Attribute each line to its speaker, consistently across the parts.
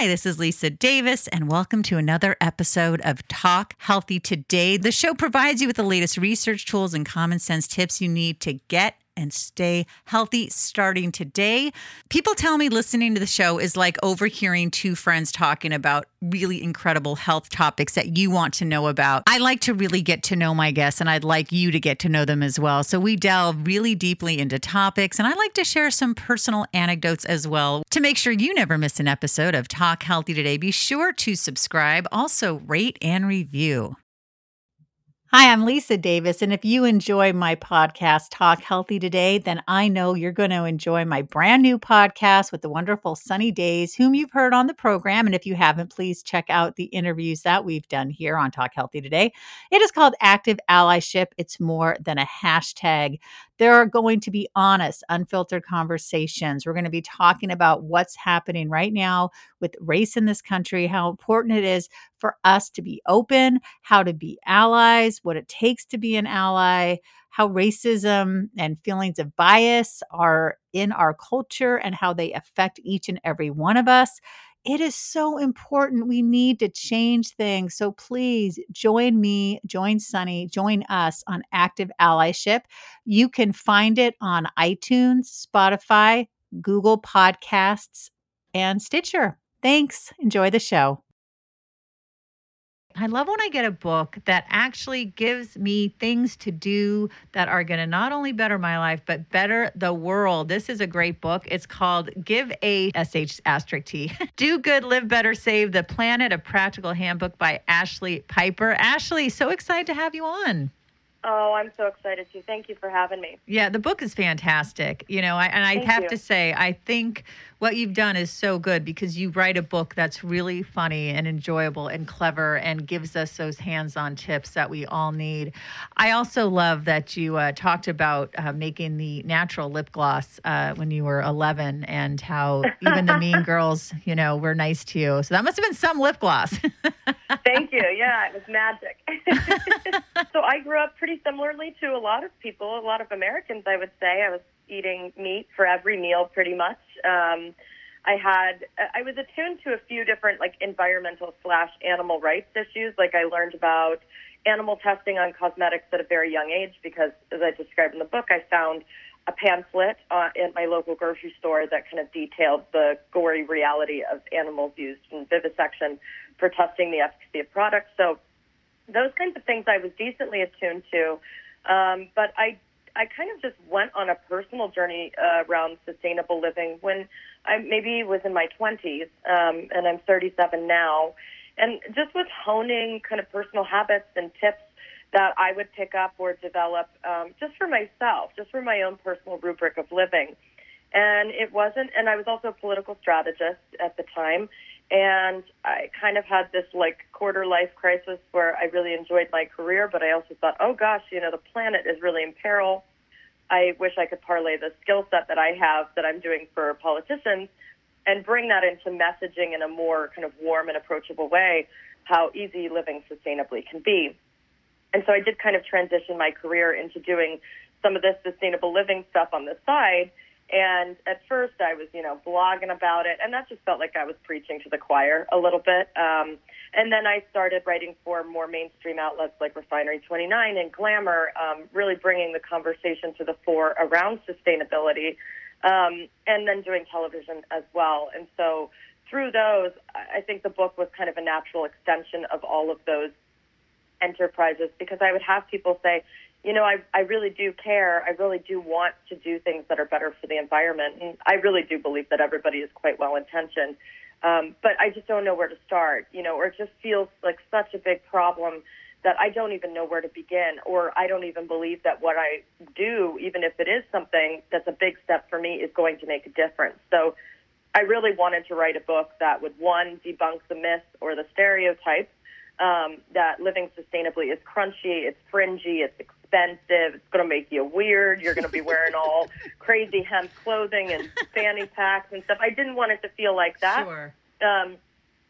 Speaker 1: Hi, this is Lisa Davis, and welcome to another episode of Talk Healthy Today. The show provides you with the latest research tools and common sense tips you need to get and stay healthy starting today. People tell me listening to the show is like overhearing two friends talking about really incredible health topics that you want to know about. I like to really get to know my guests and I'd like you to get to know them as well. So we delve really deeply into topics and I like to share some personal anecdotes as well. To make sure you never miss an episode of Talk Healthy Today, be sure to subscribe, also rate and review. Hi, I'm Lisa Davis. And if you enjoy my podcast, Talk Healthy Today, then I know you're going to enjoy my brand new podcast with the wonderful Sunny Days, whom you've heard on the program. And if you haven't, please check out the interviews that we've done here on Talk Healthy Today. It is called Active Allyship. It's more than a hashtag. There are going to be honest, unfiltered conversations. We're going to be talking about what's happening right now with race in this country, how important it is for us to be open, how to be allies, what it takes to be an ally, how racism and feelings of bias are in our culture and how they affect each and every one of us. It is so important. We need to change things. So please join me, join Sunny, join us on Active Allyship. You can find it on iTunes, Spotify, Google Podcasts, and Stitcher. Thanks. Enjoy the show. I love when I get a book that actually gives me things to do that are going to not only better my life, but better the world. This is a great book. It's called Give a SH asterisk T. do Good, Live Better, Save the Planet, a practical handbook by Ashlee Piper. Ashlee, so excited to have you on.
Speaker 2: Oh, I'm so excited too. Thank you for having me.
Speaker 1: Yeah, the book is fantastic. You know, I, and I
Speaker 2: Thank
Speaker 1: have
Speaker 2: you.
Speaker 1: to say, I think what you've done is so good because you write a book that's really funny and enjoyable and clever and gives us those hands on tips that we all need. I also love that you uh, talked about uh, making the natural lip gloss uh, when you were 11 and how even the mean girls, you know, were nice to you. So that must have been some lip gloss.
Speaker 2: Thank you. Yeah, it was magic. so I grew up pretty similarly to a lot of people, a lot of Americans, I would say. I was eating meat for every meal pretty much. Um, I had, I was attuned to a few different like environmental slash animal rights issues. Like I learned about animal testing on cosmetics at a very young age because, as I described in the book, I found a pamphlet uh, at my local grocery store that kind of detailed the gory reality of animals used in vivisection for testing the efficacy of products. So those kinds of things I was decently attuned to. Um, but I I kind of just went on a personal journey uh, around sustainable living when I maybe was in my 20s, um, and I'm 37 now, and just was honing kind of personal habits and tips that I would pick up or develop um, just for myself, just for my own personal rubric of living. And it wasn't, and I was also a political strategist at the time. And I kind of had this like quarter life crisis where I really enjoyed my career, but I also thought, oh gosh, you know, the planet is really in peril. I wish I could parlay the skill set that I have that I'm doing for politicians and bring that into messaging in a more kind of warm and approachable way, how easy living sustainably can be. And so I did kind of transition my career into doing some of this sustainable living stuff on the side. And at first, I was, you know, blogging about it, and that just felt like I was preaching to the choir a little bit. Um, and then I started writing for more mainstream outlets like Refinery 29 and Glamour, um, really bringing the conversation to the fore around sustainability, um, and then doing television as well. And so through those, I I think the book was kind of a natural extension of all of those enterprises because I would have people say, you know, I, I really do care. I really do want to do things that are better for the environment. And I really do believe that everybody is quite well intentioned. Um, but I just don't know where to start, you know, or it just feels like such a big problem that I don't even know where to begin, or I don't even believe that what I do, even if it is something that's a big step for me, is going to make a difference. So I really wanted to write a book that would, one, debunk the myths or the stereotypes um, that living sustainably is crunchy, it's fringy, it's expensive, it's going to make you weird. You're going to be wearing all crazy hemp clothing and fanny packs and stuff. I didn't want it to feel like that.
Speaker 1: Sure.
Speaker 2: Um,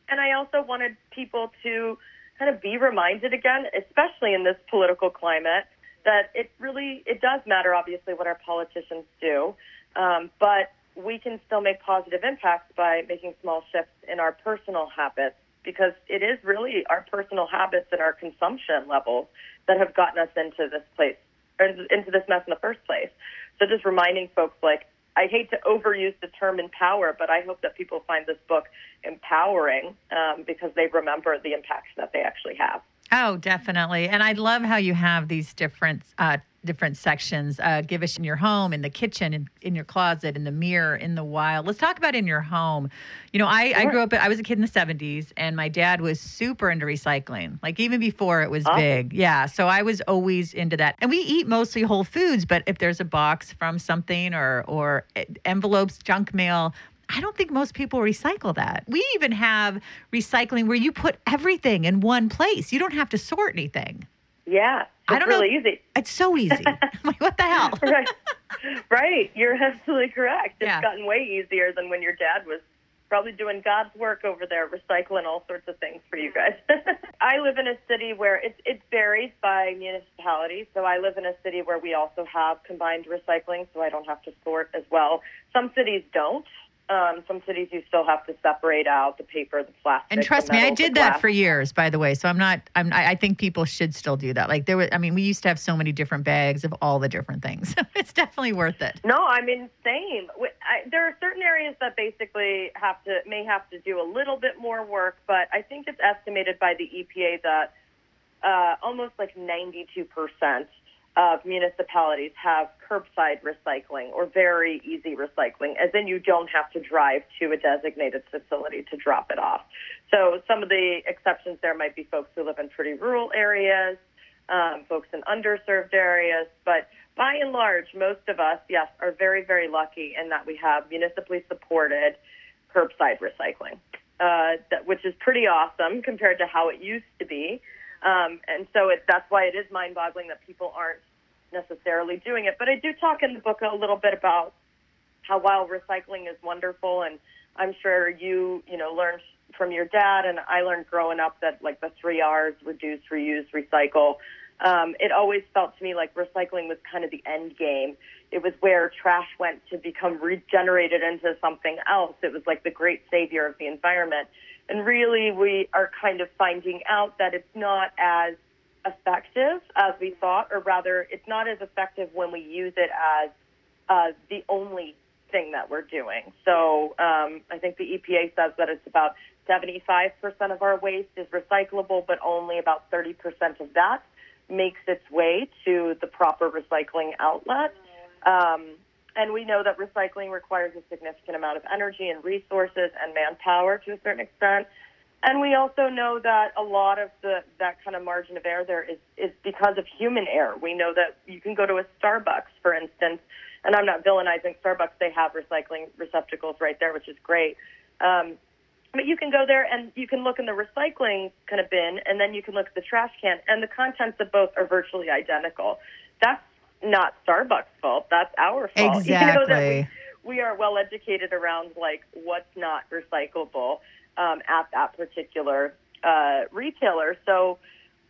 Speaker 2: and I also wanted people to kind of be reminded again, especially in this political climate, that it really it does matter. Obviously, what our politicians do, um, but we can still make positive impacts by making small shifts in our personal habits because it is really our personal habits and our consumption levels that have gotten us into this place or into this mess in the first place. So just reminding folks like I hate to overuse the term empower, but I hope that people find this book empowering um, because they remember the impacts that they actually have.
Speaker 1: Oh, definitely. And I love how you have these different uh, different sections. Uh, give us in your home, in the kitchen, in, in your closet, in the mirror, in the wild. Let's talk about in your home. You know, I, sure. I grew up, I was a kid in the 70s, and my dad was super into recycling, like even before it was awesome. big. Yeah. So I was always into that. And we eat mostly whole foods, but if there's a box from something or, or eh, envelopes, junk mail, I don't think most people recycle that. We even have recycling where you put everything in one place. You don't have to sort anything.
Speaker 2: Yeah,
Speaker 1: I don't
Speaker 2: really
Speaker 1: know.
Speaker 2: easy.
Speaker 1: It's so easy. like, what the hell?
Speaker 2: right. right. You're absolutely correct. It's yeah. gotten way easier than when your dad was probably doing God's work over there, recycling all sorts of things for you guys. I live in a city where it, it varies by municipality. So I live in a city where we also have combined recycling, so I don't have to sort as well. Some cities don't. Um, some cities you still have to separate out the paper, the plastic.
Speaker 1: And trust
Speaker 2: me,
Speaker 1: I did that for years. By the way, so I'm not. I'm. I think people should still do that. Like there was. I mean, we used to have so many different bags of all the different things. it's definitely worth it.
Speaker 2: No, I mean, same. I, there are certain areas that basically have to may have to do a little bit more work, but I think it's estimated by the EPA that uh, almost like 92 percent of municipalities have curbside recycling or very easy recycling, as in you don't have to drive to a designated facility to drop it off. So some of the exceptions there might be folks who live in pretty rural areas, um, folks in underserved areas, but by and large, most of us, yes, are very, very lucky in that we have municipally supported curbside recycling, uh, that, which is pretty awesome compared to how it used to be. Um, and so it, that's why it is mind boggling that people aren't necessarily doing it. But I do talk in the book a little bit about how while recycling is wonderful, and I'm sure you, you know, learned from your dad, and I learned growing up that like the three R's reduce, reuse, recycle. Um, it always felt to me like recycling was kind of the end game. It was where trash went to become regenerated into something else. It was like the great savior of the environment. And really, we are kind of finding out that it's not as effective as we thought, or rather, it's not as effective when we use it as uh, the only thing that we're doing. So um, I think the EPA says that it's about 75% of our waste is recyclable, but only about 30% of that makes its way to the proper recycling outlet. Um, and we know that recycling requires a significant amount of energy and resources and manpower to a certain extent. And we also know that a lot of the that kind of margin of error there is is because of human error. We know that you can go to a Starbucks, for instance, and I'm not villainizing Starbucks. They have recycling receptacles right there, which is great. Um, but you can go there and you can look in the recycling kind of bin, and then you can look at the trash can, and the contents of both are virtually identical. That's not Starbucks' fault. That's our fault.
Speaker 1: Exactly.
Speaker 2: You know, that we, we are well educated around like what's not recyclable um, at that particular uh, retailer. So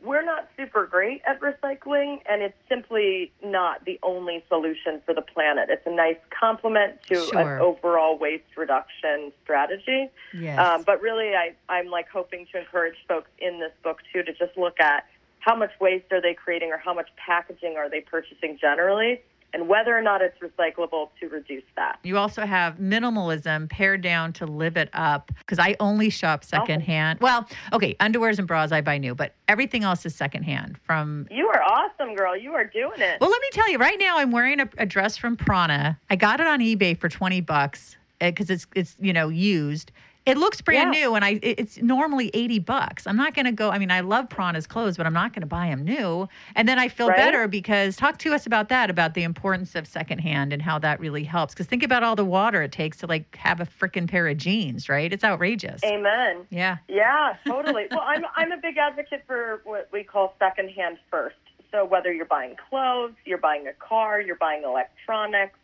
Speaker 2: we're not super great at recycling, and it's simply not the only solution for the planet. It's a nice complement to
Speaker 1: sure.
Speaker 2: an overall waste reduction strategy.
Speaker 1: Yes.
Speaker 2: Um, but really, I, I'm like hoping to encourage folks in this book too to just look at how much waste are they creating or how much packaging are they purchasing generally and whether or not it's recyclable to reduce that.
Speaker 1: You also have minimalism pared down to live it up because I only shop secondhand. Oh. Well, okay, underwears and bras I buy new, but everything else is secondhand from
Speaker 2: You are awesome, girl. You are doing it.
Speaker 1: Well, let me tell you, right now I'm wearing a, a dress from Prana. I got it on eBay for 20 bucks because eh, it's it's, you know, used it looks brand yeah. new, and I it's normally eighty bucks. I'm not going to go. I mean, I love Prana's clothes, but I'm not going to buy them new. And then I feel right? better because talk to us about that, about the importance of secondhand and how that really helps. Because think about all the water it takes to like have a freaking pair of jeans, right? It's outrageous.
Speaker 2: Amen.
Speaker 1: Yeah.
Speaker 2: Yeah, totally. well, I'm I'm a big advocate for what we call secondhand first. So whether you're buying clothes, you're buying a car, you're buying electronics,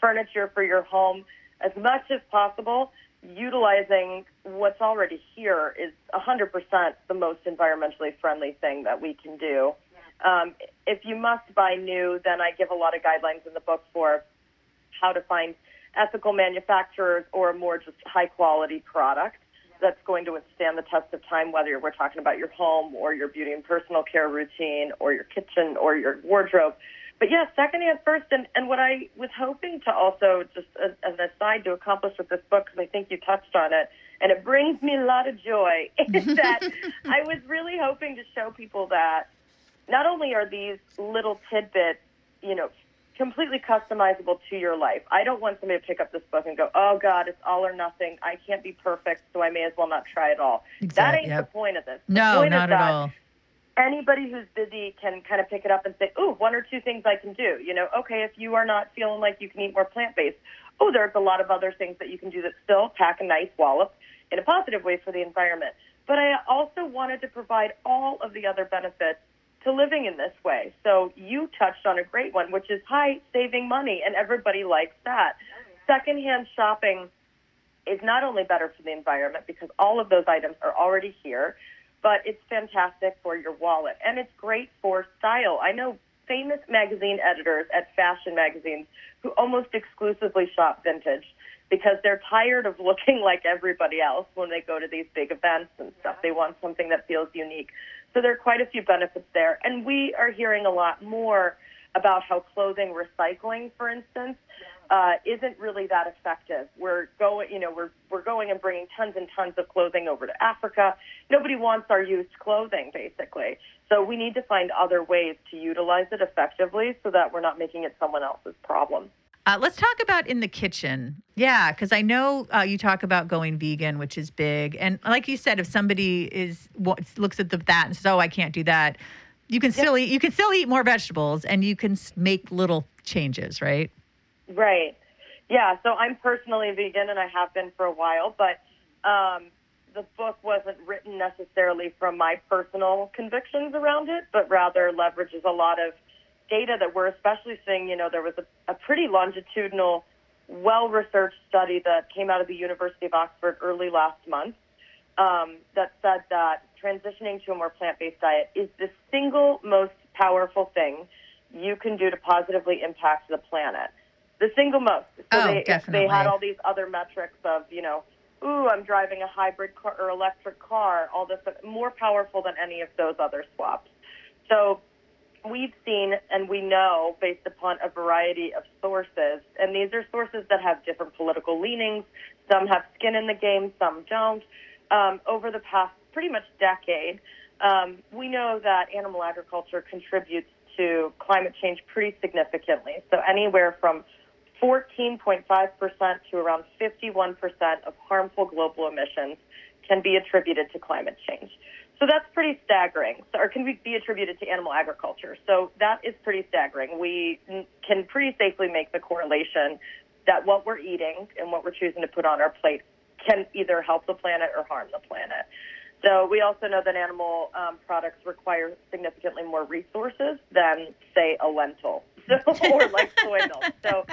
Speaker 2: furniture for your home, as much as possible utilizing what's already here is 100% the most environmentally friendly thing that we can do. Um, if you must buy new, then I give a lot of guidelines in the book for how to find ethical manufacturers or a more just high quality product that's going to withstand the test of time, whether we're talking about your home or your beauty and personal care routine or your kitchen or your wardrobe. But yeah, secondhand first. And, and what I was hoping to also, just as, as an aside, to accomplish with this book, because I think you touched on it, and it brings me a lot of joy, is that I was really hoping to show people that not only are these little tidbits, you know, completely customizable to your life. I don't want somebody to pick up this book and go, "Oh God, it's all or nothing. I can't be perfect, so I may as well not try at all."
Speaker 1: Exactly,
Speaker 2: that ain't
Speaker 1: yep.
Speaker 2: the point of this. The
Speaker 1: No,
Speaker 2: point
Speaker 1: not at all.
Speaker 2: Anybody who's busy can kind of pick it up and say, "Ooh, one or two things I can do." You know, okay, if you are not feeling like you can eat more plant-based, oh, there's a lot of other things that you can do that still pack a nice wallop in a positive way for the environment. But I also wanted to provide all of the other benefits to living in this way. So you touched on a great one, which is high saving money, and everybody likes that. Oh, Secondhand shopping is not only better for the environment because all of those items are already here, but it's fantastic for your wallet and it's great for style. I know famous magazine editors at fashion magazines who almost exclusively shop vintage because they're tired of looking like everybody else when they go to these big events and stuff. They want something that feels unique. So there are quite a few benefits there. And we are hearing a lot more about how clothing recycling, for instance, uh, isn't really that effective. We're going, you know, we're we're going and bringing tons and tons of clothing over to Africa. Nobody wants our used clothing, basically. So we need to find other ways to utilize it effectively, so that we're not making it someone else's problem.
Speaker 1: Uh, let's talk about in the kitchen. Yeah, because I know uh, you talk about going vegan, which is big. And like you said, if somebody is looks at the, that and says, "Oh, I can't do that," you can still eat. You can still eat more vegetables, and you can make little changes, right?
Speaker 2: Right. Yeah. So I'm personally vegan, and I have been for a while, but um, the book wasn't written necessarily from my personal convictions around it, but rather leverages a lot of data that we're especially seeing. You know, there was a, a pretty longitudinal, well-researched study that came out of the University of Oxford early last month um, that said that transitioning to a more plant-based diet is the single most powerful thing you can do to positively impact the planet. The single most. So
Speaker 1: Oh,
Speaker 2: they,
Speaker 1: definitely.
Speaker 2: they had all these other metrics of, you know, ooh, I'm driving a hybrid car or electric car, all this more powerful than any of those other swaps. So we've seen and we know based upon a variety of sources, and these are sources that have different political leanings. Some have skin in the game, some don't. Um, over the past pretty much decade, um, we know that animal agriculture contributes to climate change pretty significantly. So anywhere from 14.5% to around 51% of harmful global emissions can be attributed to climate change. So that's pretty staggering, so, or can be- attributed to animal agriculture. So that is pretty staggering. We can pretty safely make the correlation that what we're eating and what we're choosing to put on our plate can either help the planet or harm the planet. So we also know that animal um, products require significantly more resources than, say, a lentil so, or like soy milk. So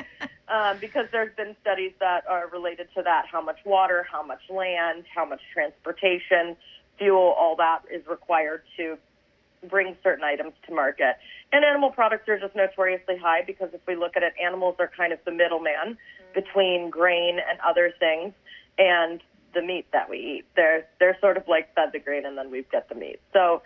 Speaker 2: um, because there's been studies that are related to that, how much water, how much land, how much transportation, fuel, all that is required to bring certain items to market. And animal products are just notoriously high because if we look at it, animals are kind of the middleman between grain and other things and the meat that we eat. They're they're sort of like fed the grain and then we've got the meat. So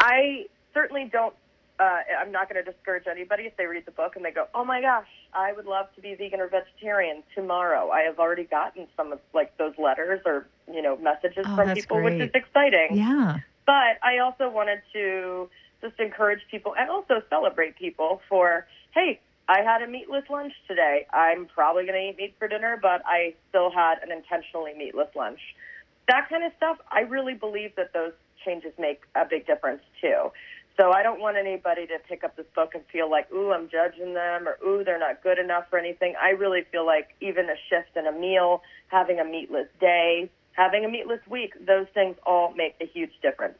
Speaker 2: I certainly don't uh, I'm not going to discourage anybody if they read the book and they go, "Oh my gosh, I would love to be vegan or vegetarian tomorrow." I have already gotten some of like those letters or you know messages
Speaker 1: Oh,
Speaker 2: from people, which is exciting.
Speaker 1: Yeah.
Speaker 2: But I also wanted to just encourage people and also celebrate people for, hey, I had a meatless lunch today. I'm probably going to eat meat for dinner, but I still had an intentionally meatless lunch. That kind of stuff, I really believe that those changes make a big difference too. So I don't want anybody to pick up this book and feel like, ooh, I'm judging them or ooh, they're not good enough or anything. I really feel like even a shift in a meal, having a meatless day, having a meatless week, those things all make a huge difference.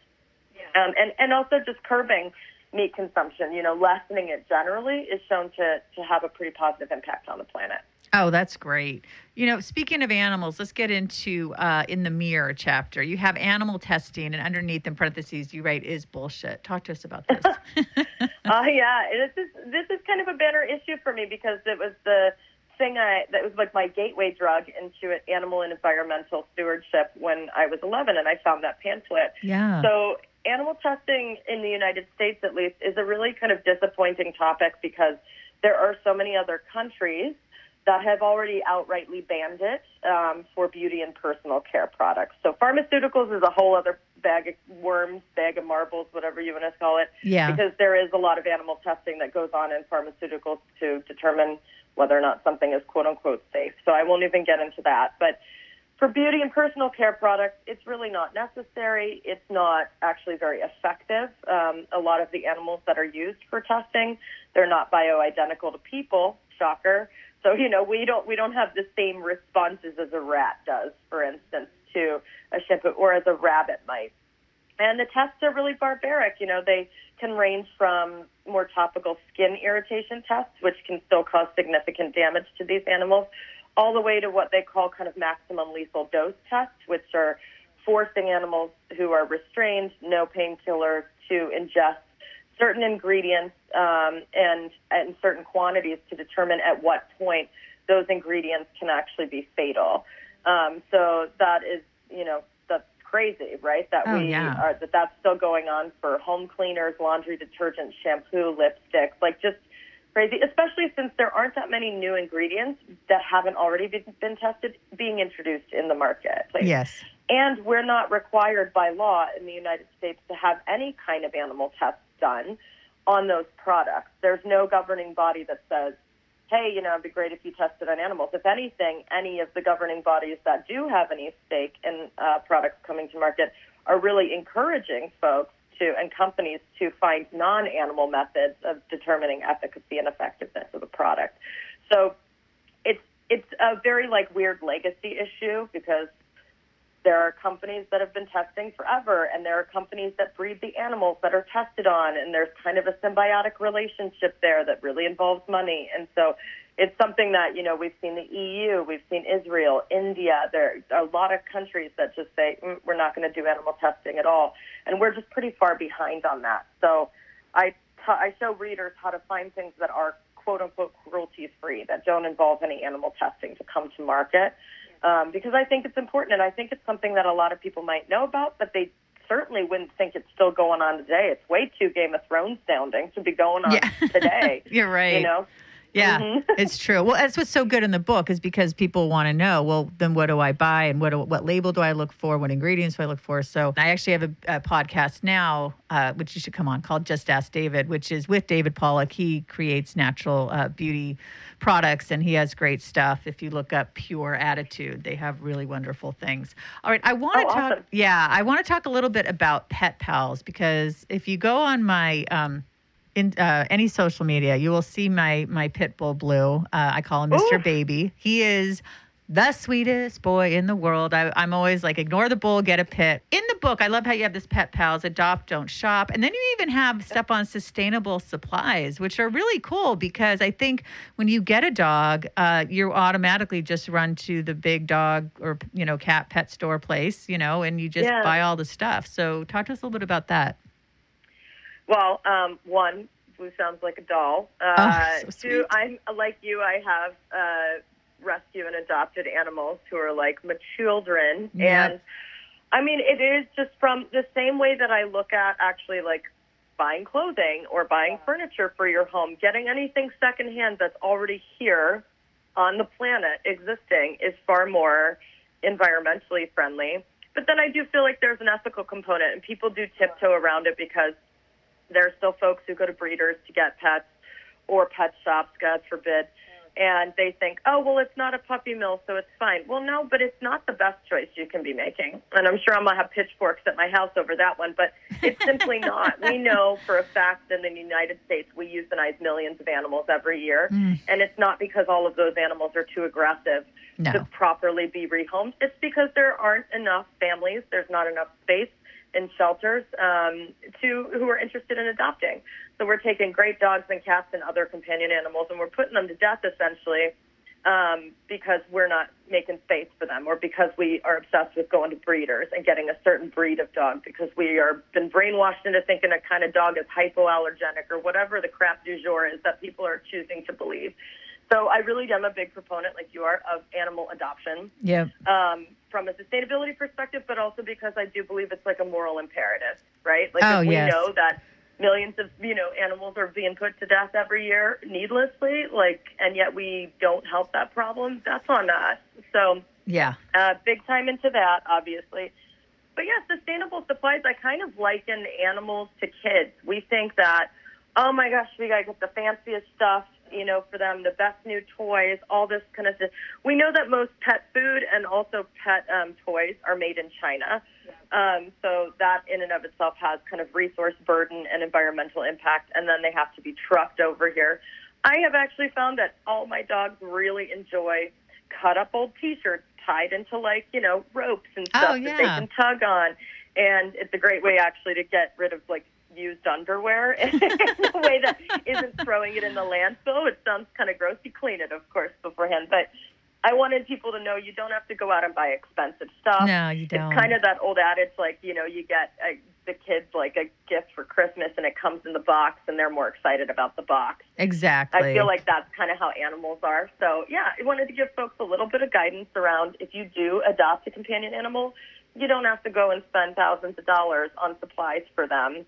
Speaker 2: Um, and, and also just curbing meat consumption, you know, lessening it generally is shown to, to have a pretty positive impact on the planet.
Speaker 1: Oh, that's great. You know, speaking of animals, let's get into uh, in the mirror chapter. You have animal testing, and underneath in parentheses, you write is bullshit. Talk to us about this.
Speaker 2: uh, yeah, this is this is kind of a banner issue for me because it was the thing I that was like my gateway drug into animal and environmental stewardship when I was 11, and I found that pamphlet.
Speaker 1: Yeah.
Speaker 2: So animal testing in the United States, at least, is a really kind of disappointing topic because there are so many other countries that have already outrightly banned it um, for beauty and personal care products. So pharmaceuticals is a whole other bag of worms, bag of marbles, whatever you want to call it.
Speaker 1: Yeah.
Speaker 2: Because there is a lot of animal testing that goes on in pharmaceuticals to determine whether or not something is quote unquote safe. So I won't even get into that. But for beauty and personal care products, it's really not necessary. It's not actually very effective. Um, a lot of the animals that are used for testing, they're not bioidentical to people. Shocker. So you know we don't we don't have the same responses as a rat does, for instance, to a shampoo or as a rabbit might. And the tests are really barbaric. You know they can range from more topical skin irritation tests, which can still cause significant damage to these animals, all the way to what they call kind of maximum lethal dose tests, which are forcing animals who are restrained, no painkillers, to ingest certain ingredients um, and in certain quantities to determine at what point those ingredients can actually be fatal. Um, so that is, you know, that's crazy, right? That
Speaker 1: Oh,
Speaker 2: we
Speaker 1: yeah.
Speaker 2: are that that's still going on for home cleaners, laundry detergent, shampoo, lipsticks, like just crazy. Especially since there aren't that many new ingredients that haven't already been, been tested being introduced in the market. Like,
Speaker 1: Yes.
Speaker 2: and we're not required by law in the United States to have any kind of animal tests done on those products. There's no governing body that says, hey, you know, it'd be great if you tested on animals. If anything, any of the governing bodies that do have any stake in uh, products coming to market are really encouraging folks to and companies to find non-animal methods of determining efficacy and effectiveness of the product. So it's it's a very like weird legacy issue because there are companies that have been testing forever, and there are companies that breed the animals that are tested on, and there's kind of a symbiotic relationship there that really involves money. And so it's something that, you know, we've seen the EU, we've seen Israel, India. There are a lot of countries that just say, mm, we're not going to do animal testing at all. And we're just pretty far behind on that. So I, t- I show readers how to find things that are quote unquote cruelty free, that don't involve any animal testing to come to market um, because I think it's important, and I think it's something that a lot of people might know about, but they certainly wouldn't think it's still going on today. It's way too Game of Thrones sounding to be going on
Speaker 1: Yeah.
Speaker 2: today.
Speaker 1: You're right.
Speaker 2: You know,
Speaker 1: Yeah,
Speaker 2: Mhm.
Speaker 1: it's true. Well, that's what's so good in the book is because people want to know. Well, then what do I buy, and what do, what label do I look for? What ingredients do I look for? So I actually have a, a podcast now, uh, which you should come on, called Just Ask David, which is with David Pollock. He creates natural uh, beauty products, and he has great stuff. If you look up Pure Attitude, they have really wonderful things. All right, I want to
Speaker 2: Oh,
Speaker 1: talk.
Speaker 2: awesome.
Speaker 1: Yeah, I want to talk a little bit about Pet Pals because if you go on my um, in uh, any social media, you will see my my pit bull blue. Uh, I call him Mr.
Speaker 2: Ooh.
Speaker 1: Baby. He is the sweetest boy in the world. I, I'm always like, ignore the bull, get a pit. In the book, I love how you have this pet pals, adopt, don't shop, and then you even have stuff on sustainable supplies, which are really cool because I think when you get a dog, uh, you automatically just run to the big dog or you know cat pet store place, you know, and you just
Speaker 2: Yeah.
Speaker 1: buy all the stuff. So talk to us a little bit about that.
Speaker 2: Well, um, one, Blue sounds like a doll. Uh,
Speaker 1: Oh, so
Speaker 2: two. I'm like you. I have uh, rescue and adopted animals who are like my children,
Speaker 1: Yep.
Speaker 2: and I mean, it is just from the same way that I look at actually like buying clothing or buying furniture for your home, getting anything secondhand that's already here on the planet existing is far more environmentally friendly. But then I do feel like there's an ethical component, and people do tiptoe around it because there are still folks who go to breeders to get pets or pet shops, God forbid, and they think, oh, well, it's not a puppy mill, so it's fine. Well, no, but it's not the best choice you can be making. And I'm sure I'm going to have pitchforks at my house over that one, but it's simply not. We know for a fact that in the United States, we euthanize millions of animals every year,
Speaker 1: Mm.
Speaker 2: and it's not because all of those animals are too aggressive
Speaker 1: No.
Speaker 2: to properly be rehomed. It's because there aren't enough families, there's not enough space in shelters um, to who are interested in adopting. So we're taking great dogs and cats and other companion animals, and we're putting them to death essentially um, because we're not making space for them, or because we are obsessed with going to breeders and getting a certain breed of dog, because we are been brainwashed into thinking a kind of dog is hypoallergenic or whatever the crap du jour is that people are choosing to believe. So I really am a big proponent, like you are, of animal adoption.
Speaker 1: Yeah.
Speaker 2: Um, from a sustainability perspective, but also because I do believe it's like a moral imperative, right? Like
Speaker 1: oh,
Speaker 2: if we
Speaker 1: yes.
Speaker 2: know that millions of you know animals are being put to death every year needlessly, like, and yet we don't help that problem. That's on us. So
Speaker 1: yeah,
Speaker 2: uh, big time into that, obviously. But yeah, sustainable supplies. I kind of liken animals to kids. We think that, oh my gosh, we gotta get the fanciest stuff you know, for them, the best new toys, all this kind of stuff. We know that most pet food and also pet um, toys are made in China. Um, so that in and of itself has kind of resource burden and environmental impact, and then they have to be trucked over here. I have actually found that all my dogs really enjoy cut up old T-shirts tied into like you know ropes and stuff
Speaker 1: oh, yeah.
Speaker 2: that they can tug on, and it's a great way actually to get rid of like used underwear in a way that isn't throwing it in the landfill. It sounds kind of gross. You clean it, of course, beforehand. But I wanted people to know you don't have to go out and buy expensive stuff.
Speaker 1: No, you don't.
Speaker 2: It's kind of that old adage, like you know, you get a, the kids like a gift for Christmas, and it comes in the box, and they're more excited about the box.
Speaker 1: Exactly.
Speaker 2: I feel like that's kind of how animals are. So yeah, I wanted to give folks a little bit of guidance around if you do adopt a companion animal, you don't have to go and spend thousands of dollars on supplies for them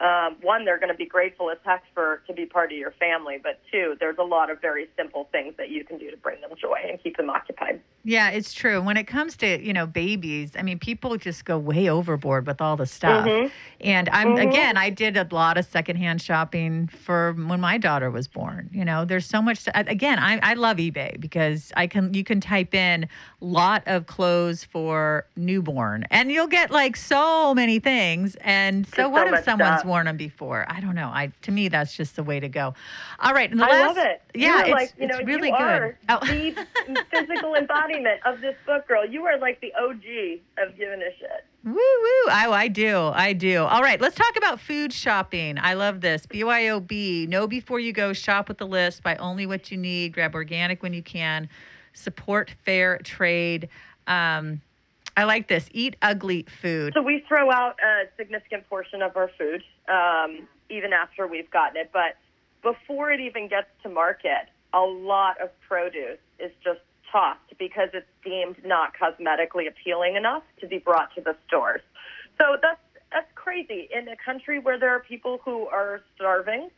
Speaker 2: um, one, they're going to be grateful as heck for to be part of your family, but two, there's a lot of very simple things that you can do to bring them joy and keep them occupied.
Speaker 1: Yeah, it's true. When it comes to you know babies, I mean, people just go way overboard with all the stuff.
Speaker 2: Mm-hmm.
Speaker 1: And I'm
Speaker 2: Mhm.
Speaker 1: again, I did a lot of secondhand shopping for when my daughter was born. You know, there's so much. To, Again, I, I love eBay because I can you can type in lot of clothes for newborn, and you'll get like so many things. And so, what
Speaker 2: so
Speaker 1: if someone's worn them before? I don't know. I to me, that's just the way to go. All right, and the
Speaker 2: I
Speaker 1: last,
Speaker 2: love it.
Speaker 1: Yeah,
Speaker 2: you
Speaker 1: it's,
Speaker 2: like, you
Speaker 1: it's
Speaker 2: know,
Speaker 1: really
Speaker 2: you
Speaker 1: good. Oh.
Speaker 2: the physical embodiment of this book, girl. You are like the OG of giving a shit.
Speaker 1: Woo woo. Oh, I do. I do. All right, let's talk about food shopping. I love this. BYOB. Know before you go. Shop with the list. Buy only what you need. Grab organic when you can. Support fair trade. Um, I like this. Eat ugly food.
Speaker 2: So we throw out a significant portion of our food, um, even after we've gotten it. But before it even gets to market, a lot of produce is just tossed because it's deemed not cosmetically appealing enough to be brought to the stores. So that's that's crazy in a country where there are people who are starving.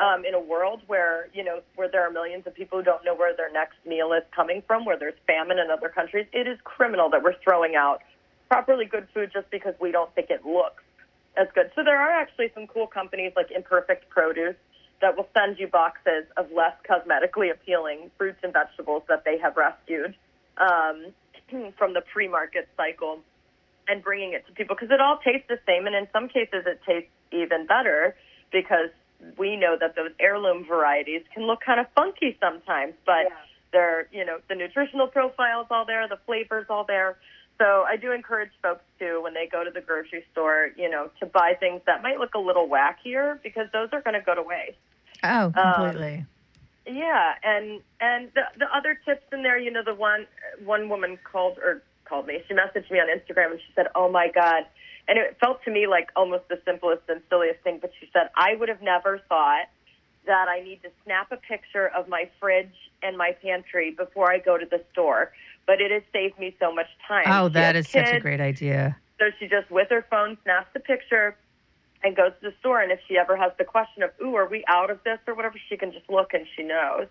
Speaker 2: Um, in a world where you know where there are millions of people who don't know where their next meal is coming from, where there's famine in other countries, it is criminal that we're throwing out properly good food just because we don't think it looks as good. So there are actually some cool companies like Imperfect Produce that will send you boxes of less cosmetically appealing fruits and vegetables that they have rescued um, from the pre-market cycle and bringing it to people because it all tastes the same, and in some cases it tastes even better because we know that those heirloom varieties can look kind of funky sometimes, but they're you know the nutritional profile's all there, the flavors all there. So I do encourage folks to, when they go to the grocery store, you know, to buy things that might look a little wackier because those are going to go to waste.
Speaker 1: Oh, um, completely.
Speaker 2: Yeah, and and the the other tips in there, you know, the one one woman called or called me. She messaged me on Instagram and she said, "Oh my god." And it felt to me like almost the simplest and silliest thing, but she said, "I would have never thought that I need to snap a picture of my fridge and my pantry before I go to the store, but it has saved me so much time."
Speaker 1: oh,
Speaker 2: She
Speaker 1: that
Speaker 2: has
Speaker 1: such a great idea.
Speaker 2: so she just, with her phone, snaps the picture and goes to the store. And if she ever has the question of, ooh, are we out of this or whatever, she can just look and she knows.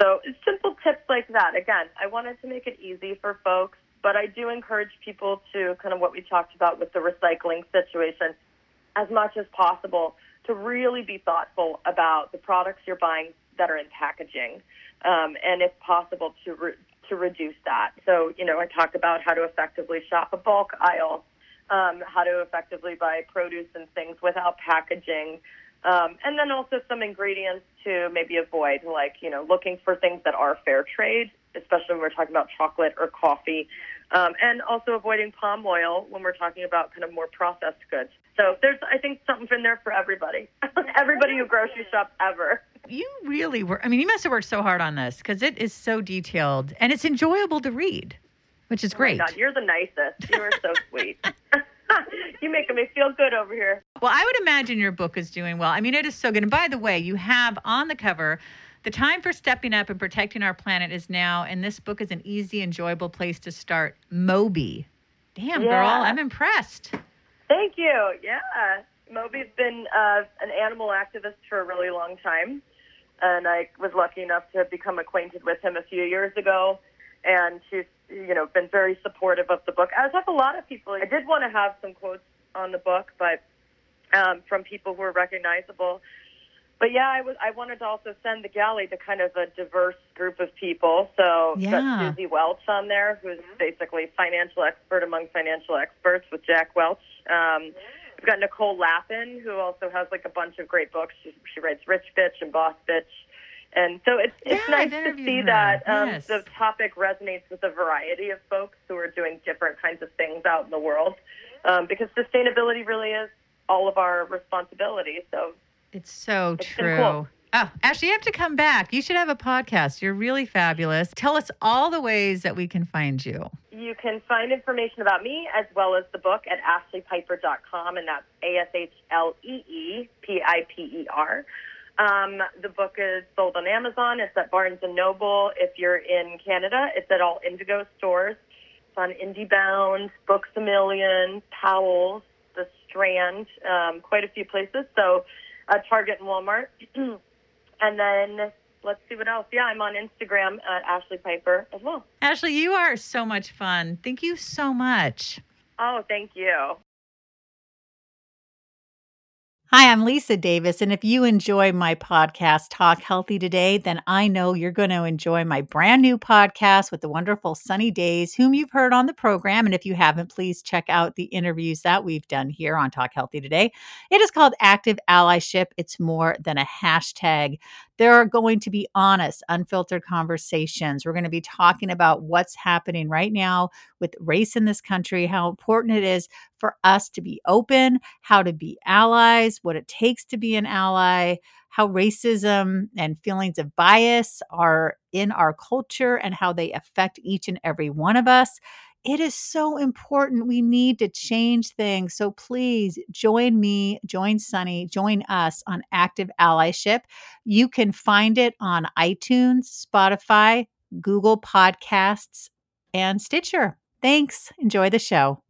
Speaker 2: So simple tips like that. Again, I wanted to make it easy for folks, but I do encourage people to kind of what we talked about with the recycling situation as much as possible to really be thoughtful about the products you're buying that are in packaging, um, and if possible, to re- to reduce that. So, you know, I talked about how to effectively shop a bulk aisle, um, how to effectively buy produce and things without packaging, um, and then also some ingredients to maybe avoid, like you know, looking for things that are fair trade, especially when we're talking about chocolate or coffee, um, and also avoiding palm oil when we're talking about kind of more processed goods. So there's, I think, something in there for everybody, everybody who grocery shops ever.
Speaker 1: You really were. I mean, you must have worked so hard on this because it is so detailed and it's enjoyable to read, which is great.
Speaker 2: Oh God, you're the nicest. You are so sweet. you making me feel good over here.
Speaker 1: Well, I would imagine your book is doing well. I mean, it is so good. And by the way, you have on the cover The time for stepping up and protecting our planet is now, and this book is an easy, enjoyable place to start. Moby. Damn,
Speaker 2: Yeah.
Speaker 1: girl, I'm impressed.
Speaker 2: Thank you. Yeah. Moby's been uh, an animal activist for a really long time. And I was lucky enough to become acquainted with him a few years ago. And she's, you know, been very supportive of the book, as have a lot of people. I did want to have some quotes on the book, but um, from people who are recognizable. But yeah, I was. I wanted to also send the galley to kind of a diverse group of people. So we've
Speaker 1: Yeah.
Speaker 2: got Suzy Welch on there, who's basically financial expert among financial experts with Jack Welch. Um, we've got Nicole Lapin, who also has like a bunch of great books. She, she writes Rich Bitch and Boss Bitch. And so it's it's
Speaker 1: Yeah,
Speaker 2: nice to see
Speaker 1: her.
Speaker 2: that um,
Speaker 1: Yes.
Speaker 2: the topic resonates with a variety of folks who are doing different kinds of things out in the world. Um, because sustainability really is all of our responsibility. So
Speaker 1: It's so
Speaker 2: It's
Speaker 1: true.
Speaker 2: cool.
Speaker 1: Oh, Ashlee, you have to come back. You should have a podcast. You're really fabulous. Tell us all the ways that we can find you.
Speaker 2: you can find information about me as well as the book at ashleepiper.com, and that's A S H L E E P I P E R. Um, the book is sold on Amazon. It's at Barnes and Noble. If you're in Canada, it's at all Indigo stores. It's on IndieBound, Books a Million, Powell's, The Strand, um, quite a few places. So, uh, Target and Walmart. and then let's see what else. Yeah, I'm on Instagram at Ashlee Piper as well.
Speaker 1: Ashlee, you are so much fun. Thank you so much.
Speaker 2: Oh, thank you.
Speaker 1: Hi, I'm Lisa Davis. And if you enjoy my podcast, Talk Healthy Today, then I know you're going to enjoy my brand new podcast with the wonderful Sunny Days, whom you've heard on the program. And if you haven't, please check out the interviews that we've done here on Talk Healthy Today. It is called Active Allyship. It's more than a hashtag. There are going to be honest, unfiltered conversations. We're going to be talking about what's happening right now with race in this country, how important it is for us to be open, how to be allies, what it takes to be an ally, how racism and feelings of bias are in our culture and how they affect each and every one of us. It is so important. We need to change things. So please join me, join Sunny, join us on Active Allyship. You can find it on iTunes, Spotify, Google Podcasts, and Stitcher. Thanks. Enjoy the show.